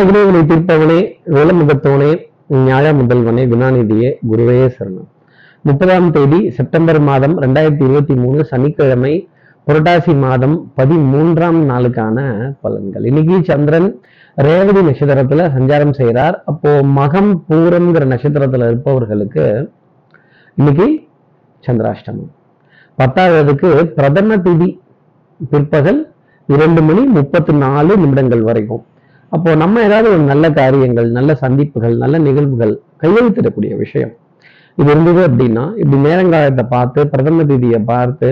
வினைகளை தீர்ப்பவனே வேலமுகத்தவனே ஞாழ முதல்வனே குணாநிதியே குருவே சரணம். முப்பதாம் தேதி செப்டம்பர் மாதம் ரெண்டாயிரத்தி இருபத்தி மூணு சனிக்கிழமை புரட்டாசி மாதம் பதிமூன்றாம் நாளுக்கான பலன்கள். இன்னைக்கு சந்திரன் ரேவதி நட்சத்திரத்துல சஞ்சாரம் செய்கிறார். அப்போ மகம் பூரம்ங்கிற நட்சத்திரத்துல இருப்பவர்களுக்கு இன்னைக்கு சந்திராஷ்டமம். பத்தாவதுக்கு பிரதம திதி பிற்பகல் இரண்டு மணி முப்பத்தி நாலு நிமிடங்கள் வரைக்கும். அப்போ நம்ம ஏதாவது ஒரு நல்ல காரியங்கள் நல்ல சந்திப்புகள் நல்ல நிகழ்வுகள் கையெழுத்திடக்கூடிய விஷயம். இது இருந்தது அப்படின்னா இப்படி நேரங்காலத்தை பார்த்து பிரதம திதியை பார்த்து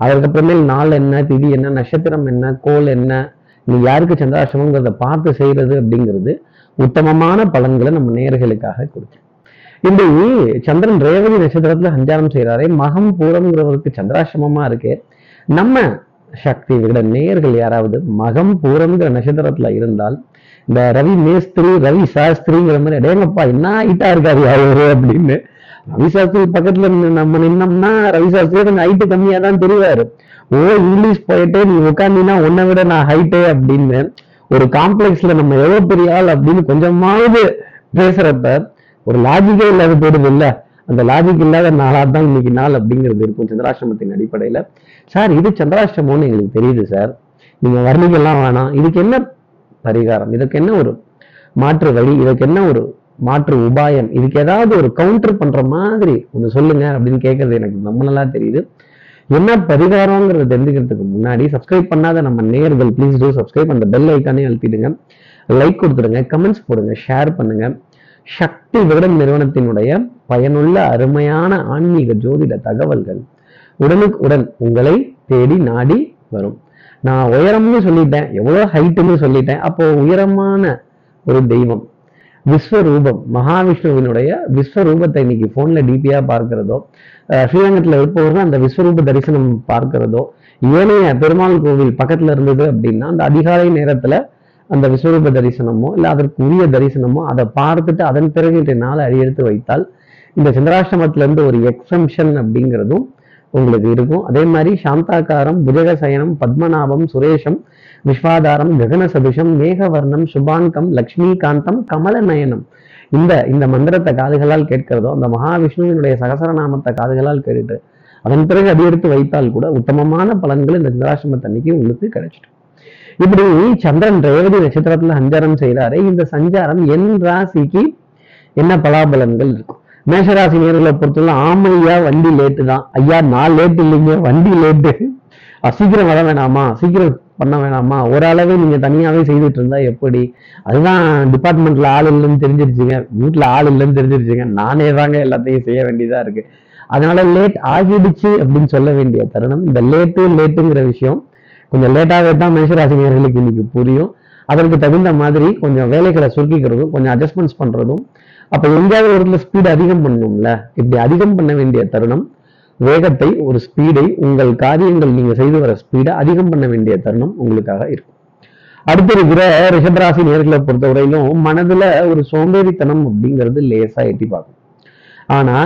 அதுக்கப்புறமேல் நாள் என்ன திதி என்ன நட்சத்திரம் என்ன கோல் என்ன நீ யாருக்கு சந்திராசிரமங்கிறத பார்த்து செய்யறது அப்படிங்கிறது உத்தமமான பலன்களை நம்ம நேர்களுக்காக கொடுக்கும். இந்த சந்திரன் ரேவதி நட்சத்திரத்துல சஞ்சாரம் செய்யறாரே மகம் பூரம்ங்கிறவருக்கு சந்திராசிரமமா இருக்கு நம்ம சக்தி விட நேர்கள் யாராவது மகம் பூரம்ங்கிற நட்சத்திரத்துல இருந்தால் இந்த ரவி மேஸ்திரி ரவி சாஸ்திரிங்கிற மாதிரி அடேங்கப்பா என்ன ஹைட்டா இருக்காரு யாரு அப்படின்னு. ரவி சாஸ்திரி பக்கத்துல நம்ம நின்னோம்னா ரவி சாஸ்திரி கொஞ்சம் ஹைட்டு கம்மியா தான் தெரிவாரு. ஓ இங்கிலீஷ் போயிட்டு நீ உட்காந்தீங்கன்னா உன்னை விட நான் ஹைட்டு அப்படின்னு. ஒரு காம்ப்ளெக்ஸ்ல நம்ம எவ்வளவு பெரிய ஆள் அப்படின்னு கொஞ்சமாவது பேசுறப்ப ஒரு லாஜிக்கே இல்லாத போடுது இல்ல? அந்த லாஜிக் இல்லாத நாளா தான் இன்னைக்கு நாள் அப்படிங்கிறது இருக்கும் சந்திராஷ்டிரமத்தின் அடிப்படையில. சார் இது சந்திராஷ்டிரமம்னு எங்களுக்கு தெரியுது சார். நீங்க வர்ணிக்கலாம் வேணாம். இதுக்கு என்ன பரிகாரம். இதுக்கு என்ன ஒரு மாற்று வழி? இதுக்கு என்ன ஒரு மாற்று உபாயம்? இதுக்கு ஏதாவது ஒரு கவுண்டர் பண்ற மாதிரி ஒன்று சொல்லுங்க அப்படின்னு கேட்கறது எனக்கு ரொம்ப நல்லா தெரியுது. என்ன பரிகாரங்கிறத தெரிஞ்சுக்கிறதுக்கு முன்னாடி சப்ஸ்கிரைப் பண்ணாத நம்ம நேர்கள் ப்ளீஸ் டூ சப்ஸ்கிரைப் அந்த பெல் ஐக்கானே அழுத்திடுங்க. லைக் கொடுத்துடுங்க கமெண்ட்ஸ் போடுங்க ஷேர் பண்ணுங்க. சக்தி விகடன் நிறுவனத்தினுடைய பயனுள்ள அருமையான ஆன்மீக ஜோதிட தகவல்கள் உடனுக்கு உடன் உங்களை தேடி நாடி வரும். நான் உயரம்னு சொல்லிட்டேன் எவ்வளோ ஹைட்டுன்னு சொல்லிட்டேன். அப்போ உயரமான ஒரு தெய்வம் விஸ்வரூபம் மகாவிஷ்ணுவினுடைய விஸ்வரூபத்தை இன்னைக்கு ஃபோனில் டிபியாக பார்க்கிறதோ ஸ்ரீரங்கத்தில் இருப்பவர்கள் அந்த விஸ்வரூப தரிசனம் பார்க்கிறதோ ஏனைய பெருமாள் கோவில் பக்கத்தில் இருந்தது அப்படின்னா அந்த அதிகாலை நேரத்தில் அந்த விஸ்வரூப தரிசனமோ இல்லை அதற்கு உரிய தரிசனமோ அதை பார்த்துட்டு அதன் பிறகு இன்றைய நாளை அடியெடுத்து வைத்தால் இந்த சந்திராஷ்டமத்துலேருந்து ஒரு எக்ஸம்ஷன் அப்படிங்கிறதும் உங்களுக்கு இருக்கும். அதே மாதிரி சாந்தாகாரம் புஜக சயனம் பத்மநாபம் சுரேஷம் விஸ்வாதாரம் ககன சதுஷம் மேகவர்ணம் சுபாங்கம் லக்ஷ்மிகாந்தம் கமல நயனம் இந்த இந்த மந்திரத்தை காதுகளால் கேட்கிறதோ அந்த மகாவிஷ்ணுவினுடைய சகசரநாமத்தை காதுகளால் கேட்டுட்டு அதன் பிறகு அடியெடுத்து வைத்தால் கூட உத்தமமான பலன்கள் இந்த சந்திராசிரமத்தை அன்னைக்கு உங்களுக்கு கிடைச்சிடும். இப்படி சந்திரன் ரேவதி நட்சத்திரத்துல சஞ்சாரம் செய்கிறாரே இந்த சஞ்சாரம் என் ராசிக்கு என்ன பலாபலன்கள் இருக்கும்? மேஷராசி நேர்களை பொறுத்தவரை ஆமையா வண்டி லேட்டு தான். ஐயா நான் லேட்டு இல்லைங்க. வண்டி லேட்டு சீக்கிரம் வர வேணாமா? சீக்கிரம் பண்ண வேணாமா? ஓரளவே நீங்கள் நீங்க தனியாவே செய்துட்டு இருந்தா எப்படி? அதுதான் டிபார்ட்மெண்ட்ல ஆள் இல்லைன்னு தெரிஞ்சிருச்சுங்க. வீட்டுல ஆள் இல்லைன்னு தெரிஞ்சிருச்சுங்க. நானே தாங்க எல்லாத்தையும் செய்ய வேண்டியதா இருக்கு. அதனால லேட் ஆகிடுச்சு அப்படின்னு சொல்ல வேண்டிய தருணம். இந்த லேட்டு லேட்டுங்கிற விஷயம் கொஞ்சம் லேட்டாகவே தான் மேஷராசினியர்களுக்கு இன்னைக்கு புரியும். அதற்கு தகுந்த மாதிரி கொஞ்சம் வேலைகளை சுருக்கிக்கிறதும் கொஞ்சம் அட்ஜஸ்ட்மெண்ட்ஸ் பண்றதும் அப்ப எங்கேயாவது ஒரு இடத்துல ஸ்பீடு அதிகம் பண்ணணும்ல இப்படி அதிகம் பண்ண வேண்டிய தருணம் வேகத்தை ஒரு ஸ்பீடை உங்கள் காரியங்கள் நீங்க செய்து வர ஸ்பீடை அதிகம் பண்ண வேண்டிய தருணம் உங்களுக்காக இருக்கும். அடுத்து இருக்கிற ரிஷபராசி நேர்களை பொறுத்தவரையிலும் மனதுல ஒரு சோம்பேறித்தனம் அப்படிங்கிறது லேசா எட்டி பார்க்கும். ஆனா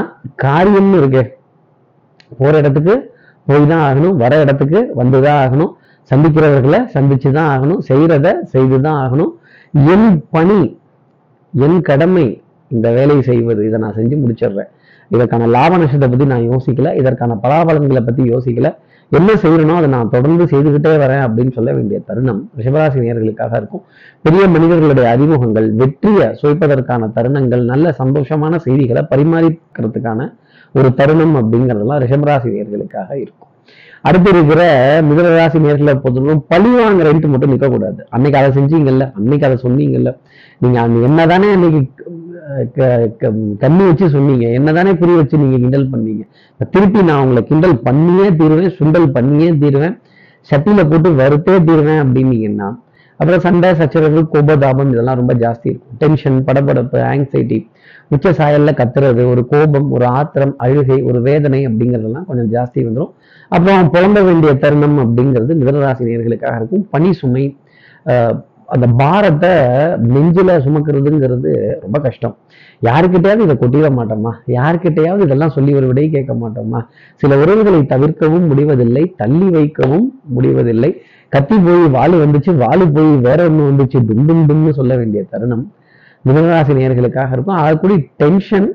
காரியம்னு இருக்கே. போற இடத்துக்கு போய் தான் ஆகணும் வர இடத்துக்கு வந்துதான் ஆகணும் சந்திக்கிறவர்களை சந்திச்சு தான் ஆகணும் செய்யறத செய்து தான் ஆகணும். என் பணி என் கடமை இந்த வேலையை செய்வது இதை நான் செஞ்சு முடிச்சிடுறேன். இதற்கான லாப நஷ்டத்தை பத்தி நான் யோசிக்கல இதற்கான பலாபலன்களை பத்தி யோசிக்கல. என்ன செய்யணும் அதை நான் தொடர்ந்து செய்துக்கிட்டே வரேன் அப்படின்னு சொல்ல வேண்டிய தருணம் ரிஷபராசி நேர்களுக்காக இருக்கும். பெரிய மனிதர்களுடைய அறிமுகங்கள் வெற்றியை சுவைப்பதற்கான தருணங்கள் நல்ல சந்தோஷமான செய்திகளை பரிமாறிக்கிறதுக்கான ஒரு தருணம் அப்படிங்கிறதெல்லாம் ரிஷபராசி நேர்களுக்காக இருக்கும். அடுத்து இருக்கிற மிதனராசி நேர்களை பொறுத்தவரைக்கும் பழி வாங்குறேன்ட்டு மட்டும் நிற்கக்கூடாது அன்னைக்கு அதை செஞ்சீங்கல்ல அன்னைக்கு அதை சொன்னீங்கல்ல. நீங்க அந்த என்னதானே அன்னைக்கு க- க- வச்சு சொன்னீங்க. என்னதானே புரிய வச்சு நீங்க கிண்டல் பண்ணீங்க? திருப்பி நான் உங்களை கிண்டல் பண்ணியே தீருவேன் சுண்டல் பண்ணியே தீருவேன் சட்டியில போட்டு வறுத்தே தீருவேன் அப்படின்னீங்கன்னா அப்புறம் சண்டை சச்சரவு கோபதாபம் இதெல்லாம் ரொம்ப ஜாஸ்தி இருக்கும். டென்ஷன் படபடப்பு ஆங்ஸைட்டி உச்ச சாயல்ல கத்துறது ஒரு கோபம் ஒரு ஆத்திரம் அழுகை ஒரு வேதனை அப்படிங்கிறதெல்லாம் கொஞ்சம் ஜாஸ்தி வந்துடும் அப்புறம் புலம்ப வேண்டிய தருணம் அப்படிங்கிறது மிதனராசி நேர்களுக்காக இருக்கும். பனி சுமை அந்த பாரத்தை நெஞ்சில் சுமக்கிறதுங்கிறது ரொம்ப கஷ்டம். யாருக்கிட்டையாவது இதை கொட்டிட மாட்டோமா? யாருக்கிட்டையாவது இதெல்லாம் சொல்லி ஒரு விடையை கேட்க மாட்டோமா? சில உறவுகளை தவிர்க்கவும் முடிவதில்லை தள்ளி வைக்கவும் முடிவதில்லை. கத்தி போய் வாளு வந்துச்சு வாளு போய் வேற ஒண்ணு வந்துச்சு டும் டும் டும்னு சொல்ல வேண்டிய தருணம் மிதனராசி நேர்களுக்காக இருக்கும். அதுக்கூடி டென்ஷன்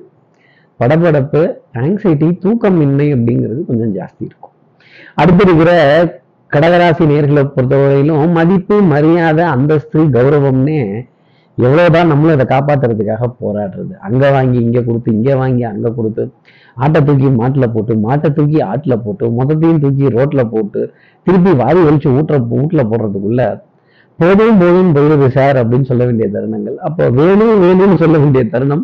படபடப்பு ஆங்ஸைட்டி தூக்கமின்மை அப்படிங்கிறது கொஞ்சம் ஜாஸ்தி இருக்கும். அடுத்து இருக்கிற கடகராசி நேர்களை பொறுத்தவரையிலும் மதிப்பு மரியாதை அந்தஸ்து கௌரவம்னே எவ்வளவுதான் நம்மளும் இதை காப்பாத்துறதுக்காக போராடுறது. அங்க வாங்கி இங்க கொடுத்து இங்க வாங்கி அங்க கொடுத்து ஆட்டை தூக்கி மாட்டுல போட்டு மாட்டை தூக்கி ஆட்டில் போட்டு மொத்தத்தையும் தூக்கி ரோட்ல போட்டு திருப்பி வாரி ஒழிச்சு ஊட்டுற வீட்டில் போடுறதுக்குள்ள போதும் போதும் போயிடுது சார் அப்படின்னு சொல்ல வேண்டிய தருணங்கள். அப்போ வேணும் வேணும்னு சொல்ல வேண்டிய தருணம்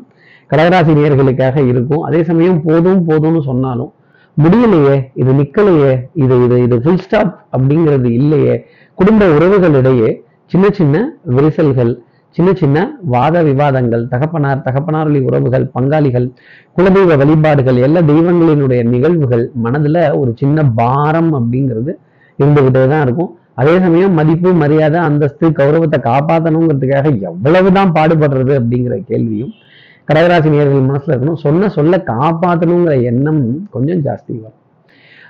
கடகராசி நேர்களுக்காக இருக்கும். அதே சமயம் போதும் போதும்னு சொன்னாலும் முடியலையே இது நிக்கலையே இது இது இது ஃபுல் ஸ்டாப் அப்படிங்கிறது இல்லையே. குடும்ப உறவுகளிடையே சின்ன சின்ன விரிசல்கள் சின்ன சின்ன வாத விவாதங்கள் தகப்பனார் தகப்பனாரொலி உறவுகள் பங்காளிகள் குலதெய்வ வழிபாடுகள் எல்லா தெய்வங்களினுடைய நிகழ்வுகள் மனதில் ஒரு சின்ன பாரம் அப்படிங்கிறது இருந்துகிட்டே தான் இருக்கும். அதே சமயம் மதிப்பு மரியாதை அந்தஸ்து கௌரவத்தை காப்பாற்றணுங்கிறதுக்காக எவ்வளவுதான் பாடுபடுறது அப்படிங்கிற கேள்வியும் கடகராசி நேர்கள் மனசில் இருக்கணும். சொன்ன சொல்ல காப்பாற்றணுங்கிற எண்ணம் கொஞ்சம் ஜாஸ்தி வரும்.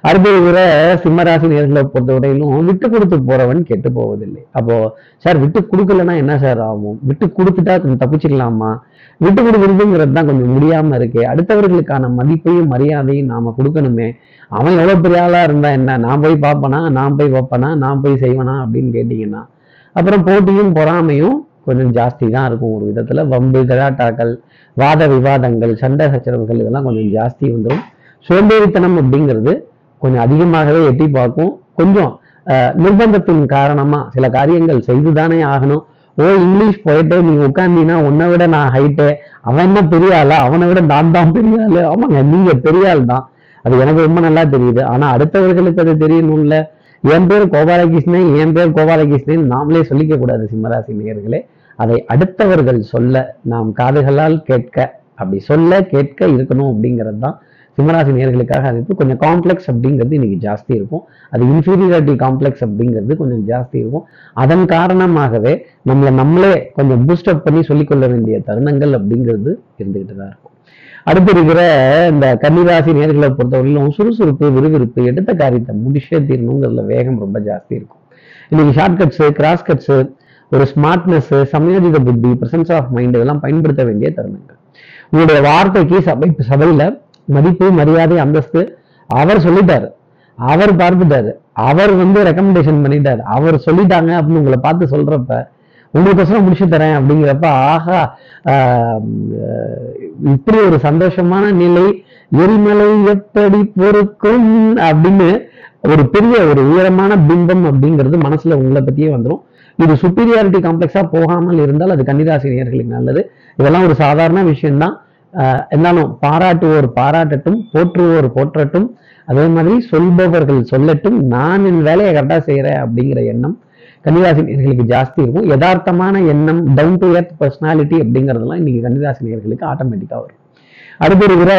அறுபது இருக்கிற சிம்மராசி நேர்களை பொறுத்தவரையிலும் விட்டு கொடுத்து போறவன் கெட்டு போவதில்லை. அப்போ சார் விட்டு கொடுக்கலன்னா என்ன சார் ஆகும்? விட்டு கொடுத்துட்டா கொஞ்சம் தப்பிச்சிடலாமா? விட்டு கொடுக்குறதுங்கிறது தான் கொஞ்சம் முடியாம இருக்கு. அடுத்தவர்களுக்கான மதிப்பையும் மரியாதையும் நாம கொடுக்கணுமே. அவன் எவ்வளவு பெரிய ஆளா இருந்தா என்ன? நான் போய் பார்ப்பனா? நான் போய் பார்ப்பனா நான் போய் செய்வனா? அப்படின்னு கேட்டீங்கன்னா அப்புறம் போட்டியும் பொறாமையும் கொஞ்சம் ஜாஸ்தி தான் இருக்கும் ஒரு விதத்தில். வம்பு கலாட்டாக்கள் வாத விவாதங்கள் சண்டை சச்சரவுகள் இதெல்லாம் கொஞ்சம் ஜாஸ்தி வந்துடும் சோம்பேறித்தனம் அப்படிங்கிறது கொஞ்சம் அதிகமாகவே எட்டி பார்க்கும். கொஞ்சம் நிர்பந்தத்தின் காரணமாக சில காரியங்கள் செய்து தானே ஆகணும். ஓ இங்கிலீஷ் போயிட்டு நீ உட்காந்தீங்கன்னா உன்னை விட நான் ஹைட்டு அவன் என்ன பெரிய ஆளா? அவனை விட நான் தான் பெரிய ஆளு. ஆமாங்க நீங்க பெரிய ஆள் தான் அது எனக்கு ரொம்ப நல்லா தெரியுது. ஆனா அடுத்தவர்களுக்கு அது தெரியணும்ல. என் பேர் கோபாலகிருஷ்ணன் என் பேர் கோபாலகிருஷ்ணன். நாமளே சொல்லிக்க கூடாது சிம்மராசி நேயர்களே. அதை அடுத்தவர்கள் சொல்ல நாம் காதுகளால் கேட்க அப்படி சொல்ல கேட்க இருக்கணும் அப்படிங்கிறது தான் சிம்மராசி நேர்களுக்காக அது கொஞ்சம் காம்ப்ளெக்ஸ் அப்படிங்கிறது இன்னைக்கு ஜாஸ்தி இருக்கும். அது இன்ஃபீரியாரிட்டி காம்ப்ளெக்ஸ் அப்படிங்கிறது கொஞ்சம் ஜாஸ்தி இருக்கும். அதன் காரணமாகவே நம்மளை நம்மளே கொஞ்சம் பூஸ்டப் பண்ணி சொல்லிக்கொள்ள வேண்டிய தருணங்கள் அப்படிங்கிறது இருந்துகிட்டு தான் இருக்கும். அடுத்து இருக்கிற இந்த கன்னிராசி நேர்களை பொறுத்தவரையிலும் சுறுசுறுப்பு விறுவிறுப்பு எடுத்த காரியத்தை முடிச்சே தீரணுங்கிறதுல வேகம் ரொம்ப ஜாஸ்தி இருக்கும். இன்னைக்கு ஷார்ட் கட்ஸு கிராஸ் கட்ஸு ஒரு ஸ்மார்ட்னஸ் சமயோஜித புத்தி பிரசன்ஸ் ஆஃப் மைண்ட் இதெல்லாம் பயன்படுத்த வேண்டிய தருணங்கள். உங்களுடைய வார்த்தைக்கு சபை சபையில மதிப்பு மரியாதை அந்தஸ்து அவர் சொல்லிட்டாரு. அவர் பார்த்துட்டாரு. அவர் வந்து ரெக்கமெண்டேஷன் பண்ணிட்டாரு. அவர் சொல்லிட்டாங்க அப்படின்னு உங்களை பார்த்து சொல்றப்ப உங்களுக்கோசரம் முடிச்சு தரேன் அப்படிங்கிறப்ப ஆஹா இப்படி ஒரு சந்தோஷமான நிலை எரிமலை எப்படி பொறுக்கும் அப்படின்னு ஒரு பெரிய ஒரு உயரமான பிம்பம் அப்படிங்கிறது மனசுல உங்களை பத்தியே வந்துடும் இது சுப்பீரியாரிட்டி காம்ப்ளெக்ஸா போகாமல் இருந்தால் அது கன்னிராசினியர்களுக்கு நல்லது. இதெல்லாம் ஒரு சாதாரண விஷயம்தான். ஆஹ் இருந்தாலும் பாராட்டுவோர் பாராட்டட்டும் போற்றுவோர் போற்றட்டும். அதே மாதிரி சொல்பவர்கள் சொல்லட்டும் நான் என் வேலையை கரெக்டாக செய்கிறேன் அப்படிங்கிற எண்ணம் கன்னிராசி நேர்களுக்கு ஜாஸ்தி இருக்கும். யதார்த்தமான எண்ணம் டவுன் டு எர்த் பர்சனாலிட்டி அப்படிங்கிறதெல்லாம் இன்னைக்கு கன்னிராசி நேர்களுக்கு ஆட்டோமேட்டிக்காக வரும். அடுத்து இருக்கிற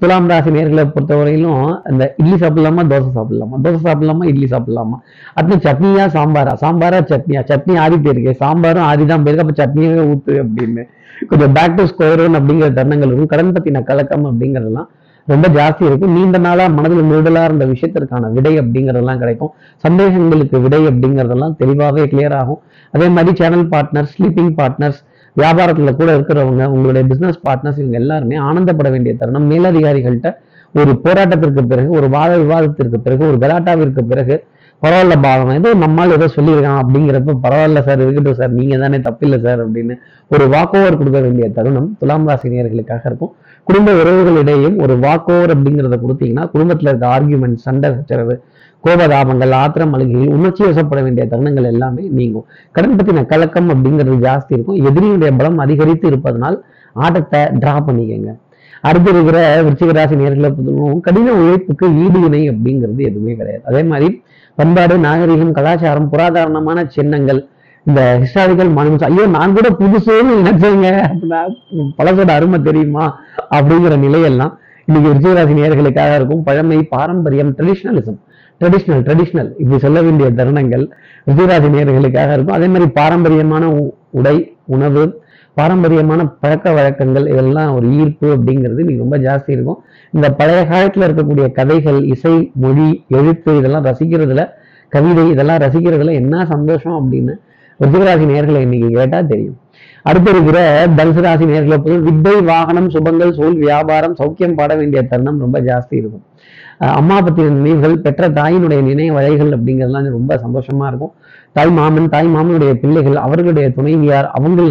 துலாம் ராசி நேர்களை பொறுத்தவரையிலும் இந்த இட்லி சாப்பிடலாமா தோசை சாப்பிடலாமா? தோசை சாப்பிடலாமா இட்லி சாப்பிடலாமா? அடுத்து சட்னியா சாம்பாரா? சாம்பாரா சட்னியா? சட்னி ஆறி போயிருக்கு சாம்பாரும் ஆறி தான் போயிருக்கு அப்போ சட்னியே ஊற்று அப்படின்னு. கொஞ்சம் பேக் டு ஸ்கொயர் ஒன் அப்படிங்கிற தருணங்கள் இருக்கும். கடன் பற்றின கலக்கம் அப்படிங்கிறதெல்லாம் ரொம்ப ஜாஸ்தி இருக்கும் நீண்ட நாளாக மனதில் முழுடலா இருந்த விஷயத்திற்கான விடை அப்படிங்கிறதெல்லாம் கிடைக்கும். சந்தேகங்களுக்கு விடை அப்படிங்கிறதெல்லாம் தெளிவாகவே கிளியர் ஆகும். அதே மாதிரி சேனல் பார்ட்னர்ஸ் ஸ்லீப்பிங் பார்ட்னர்ஸ் வியாபாரத்துல கூட இருக்கிறவங்க உங்களுடைய பிஸ்னஸ் பார்ட்னர்ஸ் இவங்க எல்லாருமே ஆனந்தப்பட வேண்டிய தருணம். மேலதிகாரிகள்கிட்ட ஒரு போராட்டத்திற்கு பிறகு ஒரு வாத விவாதத்திற்கு பிறகு ஒரு கலாட்டாவிற்கு பிறகு பரவாயில்ல பாவம் ஏதோ நம்மால் ஏதோ சொல்லியிருக்கான் அப்படிங்கிறப்ப பரவாயில்ல சார் இருக்கட்டும் சார் நீங்க தானே தப்பில்லை சார் அப்படின்னு ஒரு வாக்கோவர் கொடுக்க வேண்டிய தருணம் துலாம் ராசினியர்களுக்காக இருக்கும். குடும்ப உறவுகளிடையும் ஒரு வாக்கோவர் அப்படிங்கிறத கொடுத்தீங்கன்னா குடும்பத்தில் இருக்க ஆர்கியூமெண்ட் சண்டை சச்சரவு கோபதாபங்கள் ஆத்திரம் அழுகைகள் உணர்ச்சி வசப்பட வேண்டிய தருணங்கள் எல்லாமே நீங்கும். கடன் பற்றின கலக்கம் அப்படிங்கிறது ஜாஸ்தி இருக்கும். எதிரியுடைய பலம் அதிகரித்து இருப்பதனால் ஆட்டத்தை டிரா பண்ணிக்கங்க. அடுத்து இருக்கிற விருச்சிக ராசி நேர்களை பொறுத்தவரைக்கும் கடின உழைப்புக்கு ஈடு இணை அப்படிங்கிறது எதுவுமே கிடையாது. அதே மாதிரி பண்பாடு நாகரிகம் கலாச்சாரம் புராதாரணமான சின்னங்கள் இந்த ஹிஸ்டாரிக்கல் மானுமெண்ட்ஸ் ஐயோ நான் கூட புதுசுன்னு நினைச்சேங்க. அப்படின்னா பழசோட அருமை தெரியுமா? அப்படிங்கிற நிலையெல்லாம் இன்னைக்கு விருச்சிகராசி நேர்களுக்காக இருக்கும். பழமை பாரம்பரியம் ட்ரெடிஷ்னலிசம் ட்ரெடிஷ்னல் ட்ரெடிஷ்னல் இப்படி சொல்ல வேண்டிய தருணங்கள் விருச்சிகராசி நேர்களுக்காக இருக்கும். அதே மாதிரி பாரம்பரியமான உ- உடை உணவு பாரம்பரியமான பழக்க வழக்கங்கள் இதெல்லாம் ஒரு ஈர்ப்பு அப்படிங்கிறது இன்னைக்கு ரொம்ப ஜாஸ்தி இருக்கும். இந்த பழைய காலத்தில் இருக்கக்கூடிய கதைகள் இசை மொழி எழுத்து இதெல்லாம் ரசிக்கிறதுல கவிதை இதெல்லாம் ரசிக்கிறதுல என்ன சந்தோஷம் அப்படின்னு ரிஷபராசி நேர்களை இன்னைக்கு கேட்டால் தெரியும். அடுத்து இருக்கிற தனுசு ராசி நேர்களை பொறுத்த வித்தை வாகனம் சுபங்கள் சூழ் வியாபாரம் சௌக்கியம் பாட வேண்டிய தருணம் ரொம்ப ஜாஸ்தி இருக்கும். அம்மா பத்தின நினைவுகள் பெற்ற தாயினுடைய நினைவலைகள் அப்படிங்கிறதுலாம் ரொம்ப சந்தோஷமா இருக்கும். தாய் மாமன் தாய் மாமனுடைய பிள்ளைகள் அவர்களுடைய துணைவியார் அவங்கள்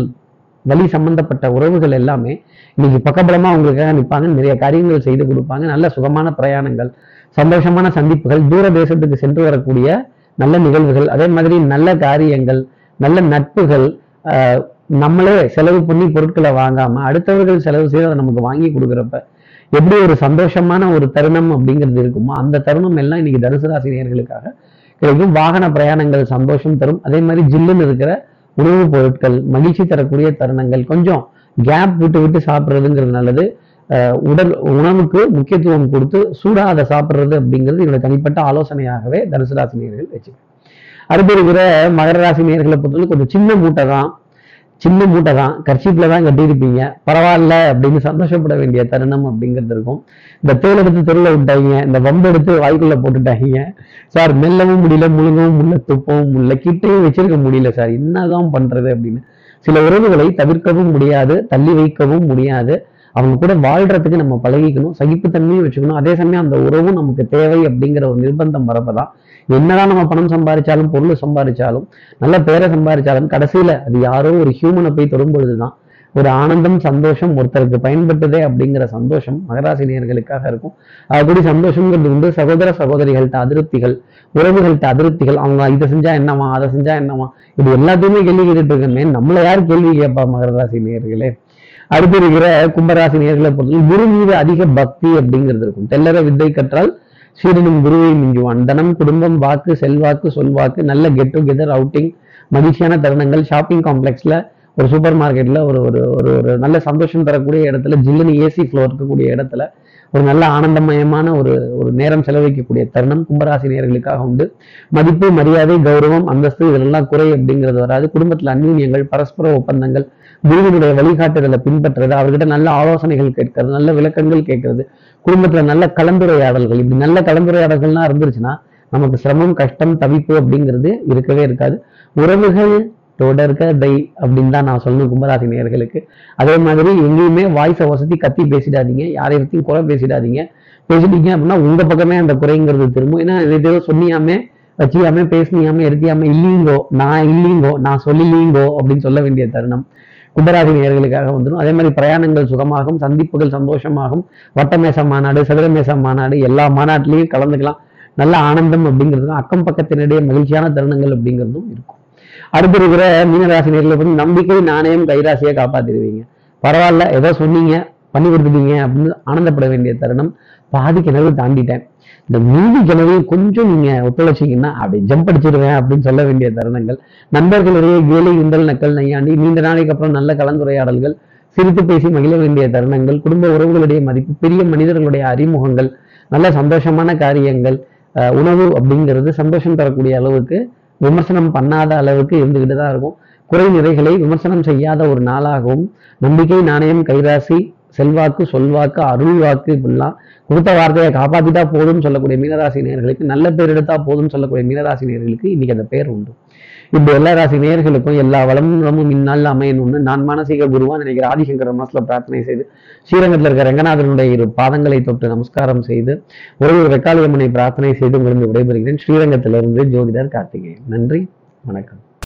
வழி சம்பந்தப்பட்ட உறவுகள் எல்லாமே இன்னைக்கு பக்கபலமாக அவங்களுக்காக நிற்பாங்க நிறைய காரியங்கள் செய்து கொடுப்பாங்க. நல்ல சுகமான பிரயாணங்கள் சந்தோஷமான சந்திப்புகள் தூர தேசத்துக்கு சென்று வரக்கூடிய நல்ல நிகழ்வுகள் அதே மாதிரி நல்ல காரியங்கள் நல்ல நட்புகள் ஆஹ் நம்மளே செலவு பண்ணி பொருட்களை வாங்காம அடுத்தவர்கள் செலவு செய்து அதை நமக்கு வாங்கி கொடுக்குறப்ப எப்படி ஒரு சந்தோஷமான ஒரு தருணம் அப்படிங்கிறது இருக்குமோ அந்த தருணம் எல்லாம் இன்னைக்கு தனுசு ராசினியர்களுக்காக கிடைக்கும். வாகன பிரயாணங்கள் சந்தோஷம் தரும். அதே மாதிரி ஜில்லுன்னு இருக்கிற உணவுப் பொருட்கள் மகிழ்ச்சி தரக்கூடிய தருணங்கள் கொஞ்சம் கேப் விட்டு விட்டு சாப்பிட்றதுங்கிறது நல்லது. உடல் உணவுக்கு முக்கியத்துவம் கொடுத்து சூடாக அதை சாப்பிட்றது அப்படிங்கிறது என்னோட தனிப்பட்ட ஆலோசனையாகவே தனுசு ராசி நேயர்கள் வச்சுக்கேன் அடுத்து இருக்கிற மகர ராசி நேயர்களை பொறுத்தவரை கொஞ்சம் சின்ன மூட்டை தான். சின்ன மூட்டை தான். கர்ச்சீப்பில் தான் கட்டியிருப்பீங்க. பரவாயில்ல அப்படின்னு சந்தோஷப்பட வேண்டிய தருணம் அப்படிங்கிறது இருக்கும். இந்த தேல் எடுத்து தெருவில் விட்டாங்க. இந்த வம்பு எடுத்து வாய்க்குள்ளே போட்டுட்டாங்க. சார் மெல்லவும் முடியல முழுங்கவும் முடியல துப்பவும் முடியல கிட்டையும் வச்சிருக்க முடியல சார். என்னதான் பண்றது அப்படின்னு. சில உறவுகளை தவிர்க்கவும் முடியாது தள்ளி வைக்கவும் முடியாது. அவங்க கூட வாழ்றதுக்கு நம்ம பழகிக்கணும் சகிப்புத்தன்மையும் வச்சுக்கணும். அதே சமயம் அந்த உறவும் நமக்கு தேவை அப்படிங்கிற ஒரு நிர்பந்தம் வரப்பதான் என்னதான் நம்ம பணம் சம்பாதிச்சாலும் பொருள் சம்பாதிச்சாலும் நல்ல பேரை சம்பாதிச்சாலும் கடைசியில அது யாரோ ஒரு ஹியூமனை போய் தொடும் பொழுதுதான் ஒரு ஆனந்தம் சந்தோஷம் ஒருத்தருக்கு பயன்பட்டதே அப்படிங்கிற சந்தோஷம் மகராசினியர்களுக்காக இருக்கும். அதுபடி சந்தோஷங்கிறது வந்து சகோதர சகோதரிகள்கிட்ட அதிருப்திகள் உறவுகள்கிட்ட அதிருப்திகள் அவங்க இதை செஞ்சா என்னவா அதை செஞ்சா என்னவா இது எல்லாத்தையுமே கேள்வி கேட்டுட்டு இருக்கமே நம்மள யார் கேள்வி கேட்பா மகர ராசி அடுத்து இருக்கிற கும்பராசி நேர்களை பொறுத்தவரை குரு மீது அதிக பக்தி அப்படிங்கிறது இருக்கும். தெல்லற வித்தை கற்றால் சீரனும் குருவை மிஞ்சுவான். தனம் குடும்பம் வாக்கு செல்வாக்கு சொல்வாக்கு நல்ல கெட் டுகெதர் அவுட்டிங் மகிழ்ச்சியான தருணங்கள் ஷாப்பிங் காம்ப்ளெக்ஸ்ல ஒரு சூப்பர் மார்க்கெட்ல ஒரு ஒரு ஒரு ஒரு நல்ல சந்தோஷம் தரக்கூடிய இடத்துல ஜில்லுன்னு ஏசி ஃப்ளோ இருக்கக்கூடிய இடத்துல ஒரு நல்ல ஆனந்தமயமான ஒரு ஒரு நேரம் செலவழிக்கக்கூடிய தருணம் கும்பராசி நேர்களுக்காக உண்டு. மதிப்பு மரியாதை கௌரவம் அந்தஸ்து இதெல்லாம் குறை அப்படிங்கிறது வராது. குடும்பத்தில் அந்யூன்யங்கள் பரஸ்பர ஒப்பந்தங்கள் குருவினுடைய வழிகாட்டுதலை பின்பற்றுறது அவர்கிட்ட நல்ல ஆலோசனைகள் கேட்கறது நல்ல விளக்கங்கள் கேட்கறது. குடும்பத்துல நல்ல கலந்துரையாடல்கள் இப்படி நல்ல கலந்துரையாடல்கள்லாம் இருந்துருச்சுன்னா நமக்கு சிரமம் கஷ்டம் தவிப்பு அப்படிங்கிறது இருக்கவே இருக்காது. உறவுகள் தொடர்கதை அப்படின்னு தான் நான் சொல்லணும் கும்பராசி நேர்களுக்கு அதே மாதிரி எங்கேயுமே வாய்ஸை வசதி கத்தி பேசிடாதீங்க. யாரையும் குறை பேசிடாதீங்க. பேசிட்டீங்க அப்படின்னா உங்க பக்கமே அந்த குறைங்கிறது திரும்பும். ஏன்னா இது ஏதோ சொன்னியாமே வச்சியாமே பேசினியாமே எடுத்தியாம இல்லீங்கோ நான் இல்லீங்கோ நான் சொல்லிலீங்கோ அப்படின்னு சொல்ல வேண்டிய தருணம். கும்பராசி நேர்களுக்காக வந்துடும். அதே மாதிரி பிரயாணங்கள் சுகமாகும் சந்திப்புகள் சந்தோஷமாகும். வட்டமேச மாநாடு சதுரமேச மாநாடு எல்லா மாநாட்டிலையும் கலந்துக்கலாம். நல்ல ஆனந்தம் அப்படிங்கிறதும் அக்கம் பக்கத்தினிடையே மகிழ்ச்சியான தருணங்கள் அப்படிங்கிறதும் இருக்கும். அடுத்து இருக்கிற மீனராசி நேர்களை வந்து நம்பிக்கை நாணயம் கைராசியை காப்பாத்திடுவீங்க. பரவாயில்ல ஏதோ சொன்னீங்க பண்ணி கொடுத்துட்டீங்க அப்படின்னு ஆனந்தப்பட வேண்டிய தருணம். பாதி கிணறு தாண்டிட்டேன். இந்த மீதி கிணறையும் கொஞ்சம் நீங்க ஒத்துழைச்சிங்கன்னா அப்படி ஜம்ப் அடிச்சிடுவேன் அப்படின்னு சொல்ல வேண்டிய தருணங்கள். நண்பர்களிடையே கேலி கிண்டல் நக்கல் நையாண்டி நீண்ட நாளைக்கு அப்புறம் நல்ல கலந்துரையாடல்கள் சிரித்து பேசி மகிழ வேண்டிய தருணங்கள் குடும்ப உறவுகளுடைய மதிப்பு பெரிய மனிதர்களுடைய அறிமுகங்கள் நல்ல சந்தோஷமான காரியங்கள் உணவு அப்படிங்கிறது சந்தோஷம் தரக்கூடிய அளவுக்கு விமர்சனம் பண்ணாத அளவுக்கு இருந்துகிட்டு தான் இருக்கும். குறை நிறைகளை விமர்சனம் செய்யாத ஒரு நாளாகவும் நம்பிக்கை நாணயம் கைராசி செல்வாக்கு சொல்வாக்கு அருள் வாக்கு இப்படிலாம் கொடுத்த வார்த்தையை காப்பாத்திட்டா போதும்னு சொல்லக்கூடிய மீனராசி நேர்களுக்கு நல்ல பேர் எடுத்தா போதும்னு சொல்லக்கூடிய மீனராசி நேர்களுக்கு இன்னைக்கு அந்த பேர் உண்டு. இப்படி எல்லா ராசி நேர்களுக்கும் எல்லா வளமும் இந்நாளில் அமையணும்னு நான் மானசீக குருவா நினைக்கிற ஆதிசங்கர மனசுல பிரார்த்தனை செய்து ஸ்ரீரங்கத்தில் இருக்கிற ரங்கநாதனுடைய இரு பாதங்களை தொட்டு நமஸ்காரம் செய்து ஒரு ரெக்காலியம்மனை பிரார்த்தனை செய்து உங்களுக்கு விடைபெறுகிறேன். ஸ்ரீரங்கத்திலிருந்து ஜோதிடர் கார்த்திகேயன். நன்றி வணக்கம்.